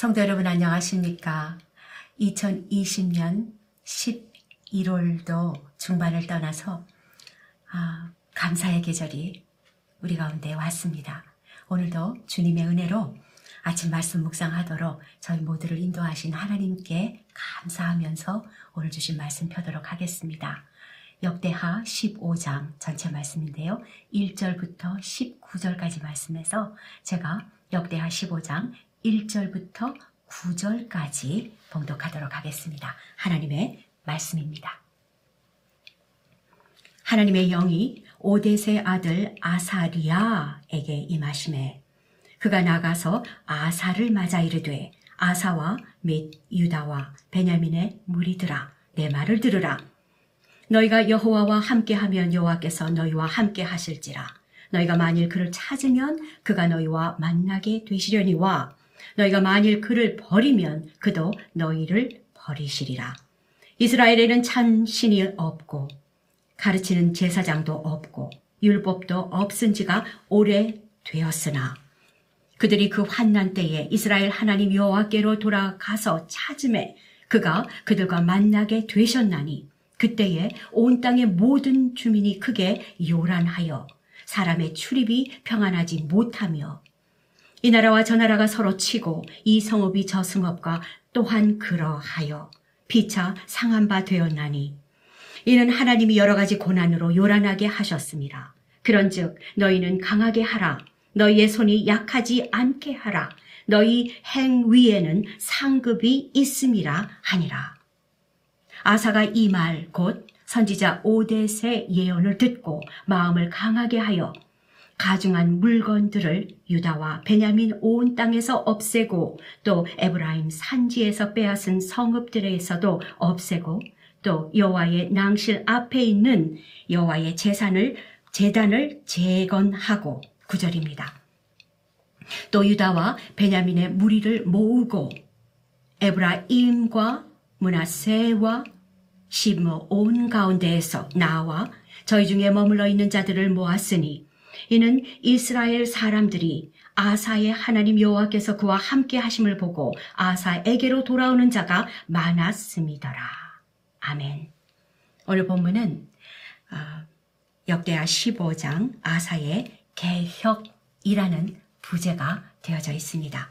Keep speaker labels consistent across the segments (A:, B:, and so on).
A: 성도 여러분 안녕하십니까? 2020년 11월도 중반을 떠나서 아, 감사의 계절이 우리 가운데 왔습니다. 오늘도 주님의 은혜로 아침 말씀 묵상하도록 저희 모두를 인도하신 하나님께 감사하면서 오늘 주신 말씀 펴도록 하겠습니다. 역대하 15장 전체 말씀인데요. 1절부터 19절까지 말씀에서 제가 역대하 15장 1절부터 9절까지 봉독하도록 하겠습니다. 하나님의 말씀입니다. 하나님의 영이 오데세 아들 아사리아에게 임하심에 그가 나가서 아사를 맞아 이르되 아사와 및 유다와 베냐민의 무리들아 내 말을 들으라 너희가 여호와와 함께하면 여호와께서 너희와 함께 하실지라 너희가 만일 그를 찾으면 그가 너희와 만나게 되시려니와 너희가 만일 그를 버리면 그도 너희를 버리시리라. 이스라엘에는 참 신이 없고 가르치는 제사장도 없고 율법도 없은 지가 오래 되었으나 그들이 그 환난 때에 이스라엘 하나님 여호와께로 돌아가서 찾음에 그가 그들과 만나게 되셨나니 그때에 온 땅의 모든 주민이 크게 요란하여 사람의 출입이 평안하지 못하며 이 나라와 저 나라가 서로 치고 이 성읍이 저 성읍과 또한 그러하여 피차 상한 바 되었나니 이는 하나님이 여러 가지 고난으로 요란하게 하셨습니다. 그런즉 너희는 강하게 하라. 너희의 손이 약하지 않게 하라. 너희 행 위에는 상급이 있음이라 하니라. 아사가 이 말 곧 선지자 오데세 예언을 듣고 마음을 강하게 하여 가중한 물건들을 유다와 베냐민 온 땅에서 없애고 또 에브라임 산지에서 빼앗은 성읍들에서도 없애고 또 여호와의 낭실 앞에 있는 여호와의 재산을 재단을 재건하고 구절입니다. 또 유다와 베냐민의 무리를 모으고 에브라임과 문하세와 시므 온 가운데에서 나와 저희 중에 머물러 있는 자들을 모았으니 이는 이스라엘 사람들이 아사의 하나님 여호와께서 그와 함께 하심을 보고 아사에게로 돌아오는 자가 많았음이더라. 아멘. 오늘 본문은 어, 역대하 15장 아사의 개혁이라는 부제가 되어져 있습니다.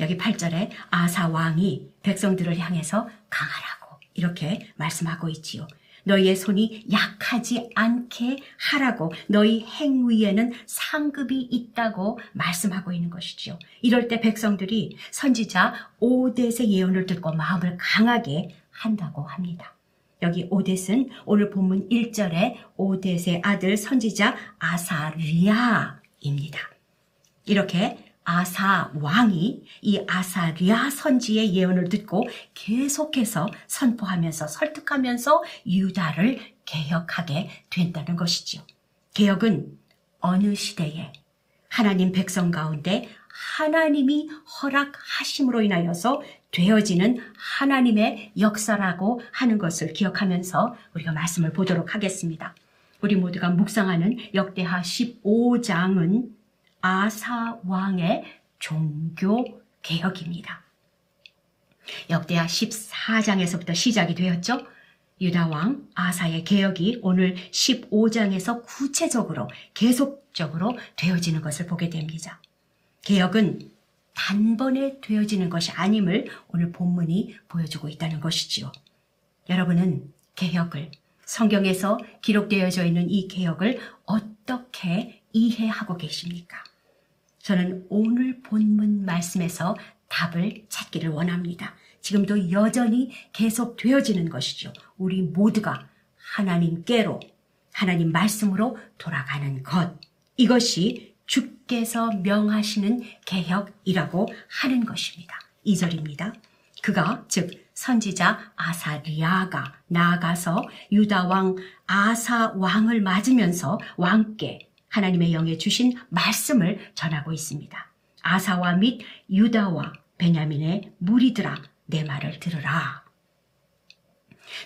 A: 여기 8절에 아사 왕이 백성들을 향해서 강하라고 이렇게 말씀하고 있지요. 너희의 손이 약하지 않게 하라고 너희 행 위에는 상급이 있다고 말씀하고 있는 것이지요. 이럴 때 백성들이 선지자 오댓의 예언을 듣고 마음을 강하게 한다고 합니다. 여기 오댓은 오늘 본문 1절에 오댓의 아들 선지자 아사리아입니다. 이렇게 아사 왕이 이 아사리아 선지의 예언을 듣고 계속해서 선포하면서 설득하면서 유다를 개혁하게 된다는 것이지요. 개혁은 어느 시대에 하나님 백성 가운데 하나님이 허락하심으로 인하여서 되어지는 하나님의 역사라고 하는 것을 기억하면서 우리가 말씀을 보도록 하겠습니다. 우리 모두가 묵상하는 역대하 15장은 아사 왕의 종교 개혁입니다. 역대하 14장에서부터 시작이 되었죠. 유다 왕 아사의 개혁이 오늘 15장에서 구체적으로 계속적으로 되어지는 것을 보게 됩니다. 개혁은 단번에 되어지는 것이 아님을 오늘 본문이 보여주고 있다는 것이지요. 여러분은 개혁을 성경에서 기록되어져 있는 이 개혁을 어떻게 이해하고 계십니까? 저는 오늘 본문 말씀에서 답을 찾기를 원합니다. 지금도 여전히 계속 되어지는 것이죠. 우리 모두가 하나님께로, 하나님 말씀으로 돌아가는 것. 이것이 주께서 명하시는 개혁이라고 하는 것입니다. 2절입니다. 그가 즉 선지자 아사리아가 나아가서 유다 왕 아사 왕을 맞으면서 왕께 하나님의 영에 주신 말씀을 전하고 있습니다. 아사와 및 유다와 베냐민의 무리들아 내 말을 들으라.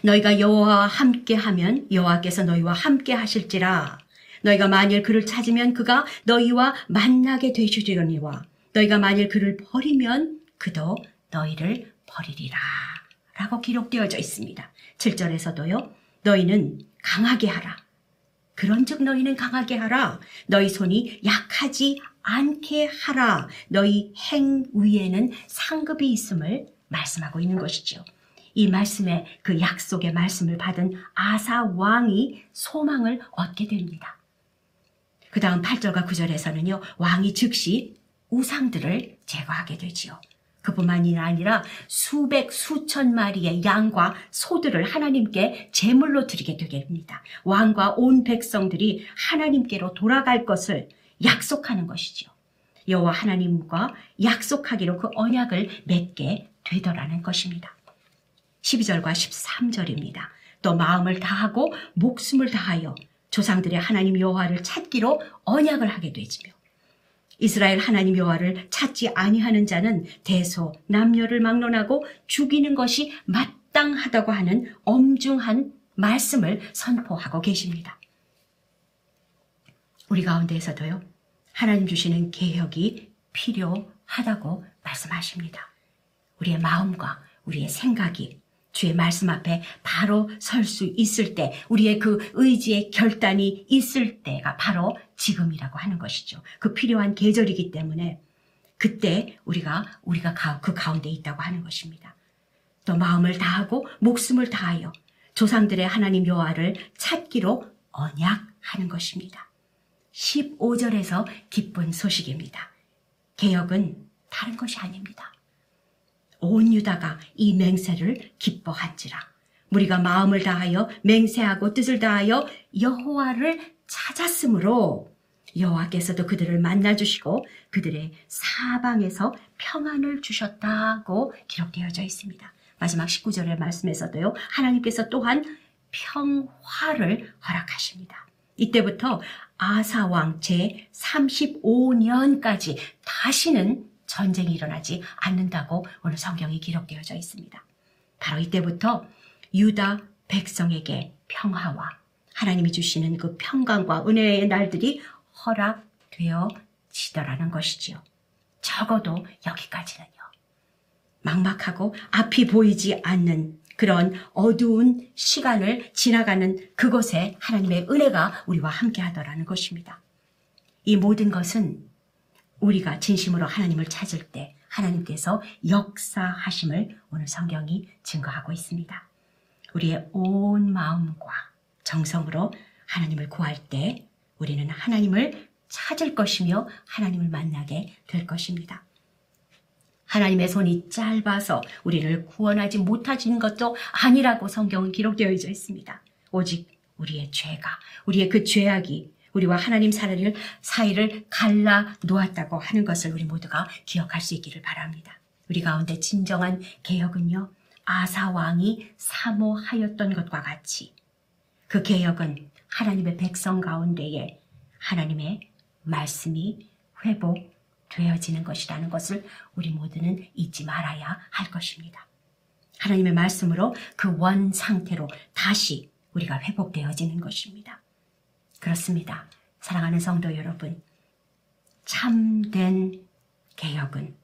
A: 너희가 여호와와 함께하면 여호와께서 너희와 함께 하실지라. 너희가 만일 그를 찾으면 그가 너희와 만나게 되시리니와 너희가 만일 그를 버리면 그도 너희를 버리리라. 라고 기록되어져 있습니다. 7절에서도요, 너희는 강하게 하라. 그런 즉 너희는 강하게 하라. 너희 손이 약하지 않게 하라. 너희 행 위에는 상급이 있음을 말씀하고 있는 것이죠. 이 말씀에 그 약속의 말씀을 받은 아사 왕이 소망을 얻게 됩니다. 그 다음 8절과 9절에서는요, 왕이 즉시 우상들을 제거하게 되지요. 그뿐만이 아니라 수백 수천 마리의 양과 소들을 하나님께 제물로 드리게 되게 됩니다. 왕과 온 백성들이 하나님께로 돌아갈 것을 약속하는 것이지요. 여호와 하나님과 약속하기로 그 언약을 맺게 되더라는 것입니다. 12절과 13절입니다. 또 마음을 다하고 목숨을 다하여 조상들의 하나님 여호와를 찾기로 언약을 하게 되지며 이스라엘 하나님 여호와를 찾지 아니하는 자는 대소 남녀를 막론하고 죽이는 것이 마땅하다고 하는 엄중한 말씀을 선포하고 계십니다. 우리 가운데에서도요. 하나님 주시는 개혁이 필요하다고 말씀하십니다. 우리의 마음과 우리의 생각이 주의 말씀 앞에 바로 설 수 있을 때, 우리의 그 의지의 결단이 있을 때가 바로 지금이라고 하는 것이죠. 그 필요한 계절이기 때문에 그때 우리가, 우리가 그 가운데 있다고 하는 것입니다. 또 마음을 다하고 목숨을 다하여 조상들의 하나님 여호와를 찾기로 언약하는 것입니다. 15절에서 기쁜 소식입니다. 개혁은 다른 것이 아닙니다. 온 유다가 이 맹세를 기뻐한지라. 우리가 마음을 다하여 맹세하고 뜻을 다하여 여호와를 찾았으므로 여호와께서도 그들을 만나 주시고 그들의 사방에서 평안을 주셨다고 기록되어져 있습니다. 마지막 19절의 말씀에서도요. 하나님께서 또한 평화를 허락하십니다. 이때부터 아사 왕 제 35년까지 다시는 전쟁이 일어나지 않는다고 오늘 성경이 기록되어져 있습니다. 바로 이때부터 유다 백성에게 평화와 하나님이 주시는 그 평강과 은혜의 날들이 허락되어지더라는 것이지요. 적어도 여기까지는요. 막막하고 앞이 보이지 않는 그런 어두운 시간을 지나가는 그곳에 하나님의 은혜가 우리와 함께 하더라는 것입니다. 이 모든 것은 우리가 진심으로 하나님을 찾을 때 하나님께서 역사하심을 오늘 성경이 증거하고 있습니다. 우리의 온 마음과 정성으로 하나님을 구할 때 우리는 하나님을 찾을 것이며 하나님을 만나게 될 것입니다. 하나님의 손이 짧아서 우리를 구원하지 못하신 것도 아니라고 성경은 기록되어 있습니다. 오직 우리의 죄가, 우리의 그 죄악이 우리와 하나님 사이를, 사이를 갈라 놓았다고 하는 것을 우리 모두가 기억할 수 있기를 바랍니다. 우리 가운데 진정한 개혁은요, 아사 왕이 사모하였던 것과 같이 그 개혁은 하나님의 백성 가운데에 하나님의 말씀이 회복되어지는 것이라는 것을 우리 모두는 잊지 말아야 할 것입니다. 하나님의 말씀으로 그 원 상태로 다시 우리가 회복되어지는 것입니다. 그렇습니다. 사랑하는 성도 여러분, 참된 개혁은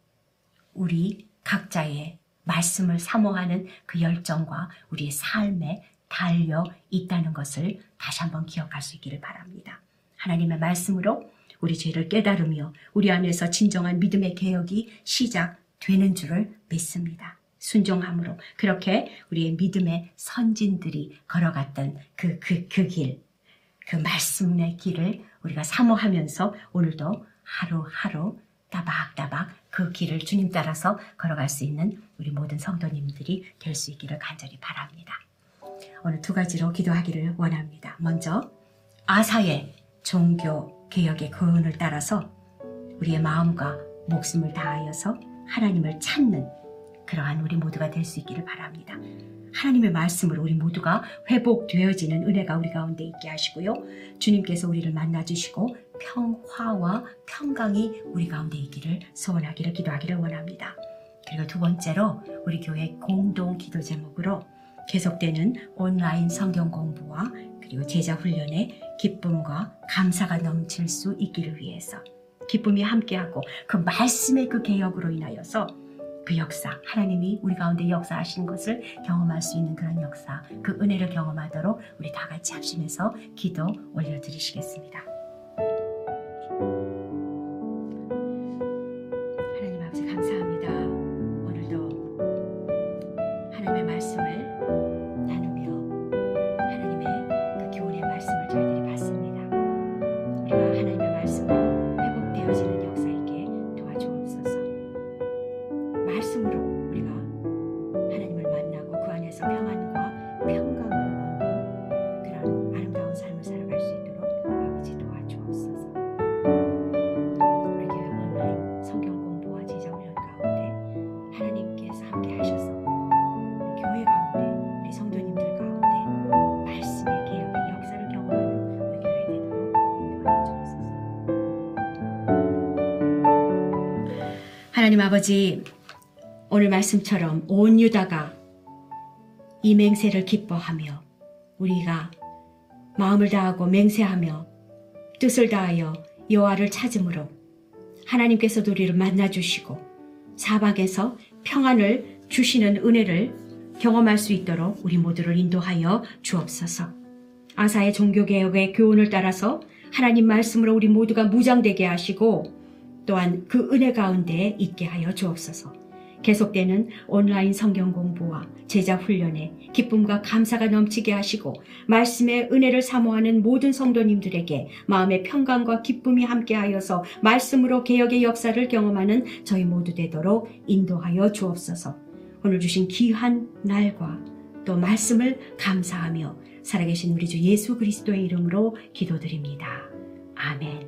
A: 우리 각자의 말씀을 사모하는 그 열정과 우리의 삶에 달려 있다는 것을 다시 한번 기억할 수 있기를 바랍니다. 하나님의 말씀으로 우리 죄를 깨달으며 우리 안에서 진정한 믿음의 개혁이 시작되는 줄을 믿습니다. 순종함으로 그렇게 우리의 믿음의 선진들이 걸어갔던 그, 그, 그 길, 그 말씀의 길을 우리가 사모하면서 오늘도 하루하루 따박따박 그 길을 주님 따라서 걸어갈 수 있는 우리 모든 성도님들이 될 수 있기를 간절히 바랍니다. 오늘 두 가지로 기도하기를 원합니다. 먼저 아사의 종교 개혁의 거운을 따라서 우리의 마음과 목숨을 다하여서 하나님을 찾는 그러한 우리 모두가 될 수 있기를 바랍니다. 하나님의 말씀으로 우리 모두가 회복되어지는 은혜가 우리 가운데 있게 하시고요. 주님께서 우리를 만나주시고 평화와 평강이 우리 가운데 있기를 소원하기를 기도하기를 원합니다. 그리고 두 번째로 우리 교회 공동 기도 제목으로 계속되는 온라인 성경 공부와 그리고 제자 훈련에 기쁨과 감사가 넘칠 수 있기를 위해서 기쁨이 함께하고 그 말씀의 그 개혁으로 인하여서 그 역사, 하나님이 우리 가운데 역사하시는 것을 경험할 수 있는 그런 역사, 그 은혜를 경험하도록 우리 다 같이 합심해서 기도 올려드리시겠습니다. 안에서 평안과 평강을 얻는 그런 아름다운 삶을 살아갈 수 있도록 아버지 도와주옵소서. 우리 교회 온라인 성경 공부와 훈련 가운데 하나님께서 함께 하셔서 우리 교회 가운데 우리 성도님들 가운데 말씀의 개혁의 역사를 경험하는 우리 교회 되도록 인도하여 주옵소서. 하나님 아버지 오늘 말씀처럼 온 유다가 이 맹세를 기뻐하며 우리가 마음을 다하고 맹세하며 뜻을 다하여 여호와를 찾음으로 하나님께서도 우리를 만나 주시고 사방에서 평안을 주시는 은혜를 경험할 수 있도록 우리 모두를 인도하여 주옵소서. 아사의 종교개혁의 교훈을 따라서 하나님 말씀으로 우리 모두가 무장되게 하시고 또한 그 은혜 가운데 있게 하여 주옵소서. 계속되는 온라인 성경 공부와 제자 훈련에 기쁨과 감사가 넘치게 하시고 말씀의 은혜를 사모하는 모든 성도님들에게 마음의 평강과 기쁨이 함께하여서 말씀으로 개혁의 역사를 경험하는 저희 모두 되도록 인도하여 주옵소서. 오늘 주신 귀한 날과 또 말씀을 감사하며 살아계신 우리 주 예수 그리스도의 이름으로 기도드립니다. 아멘.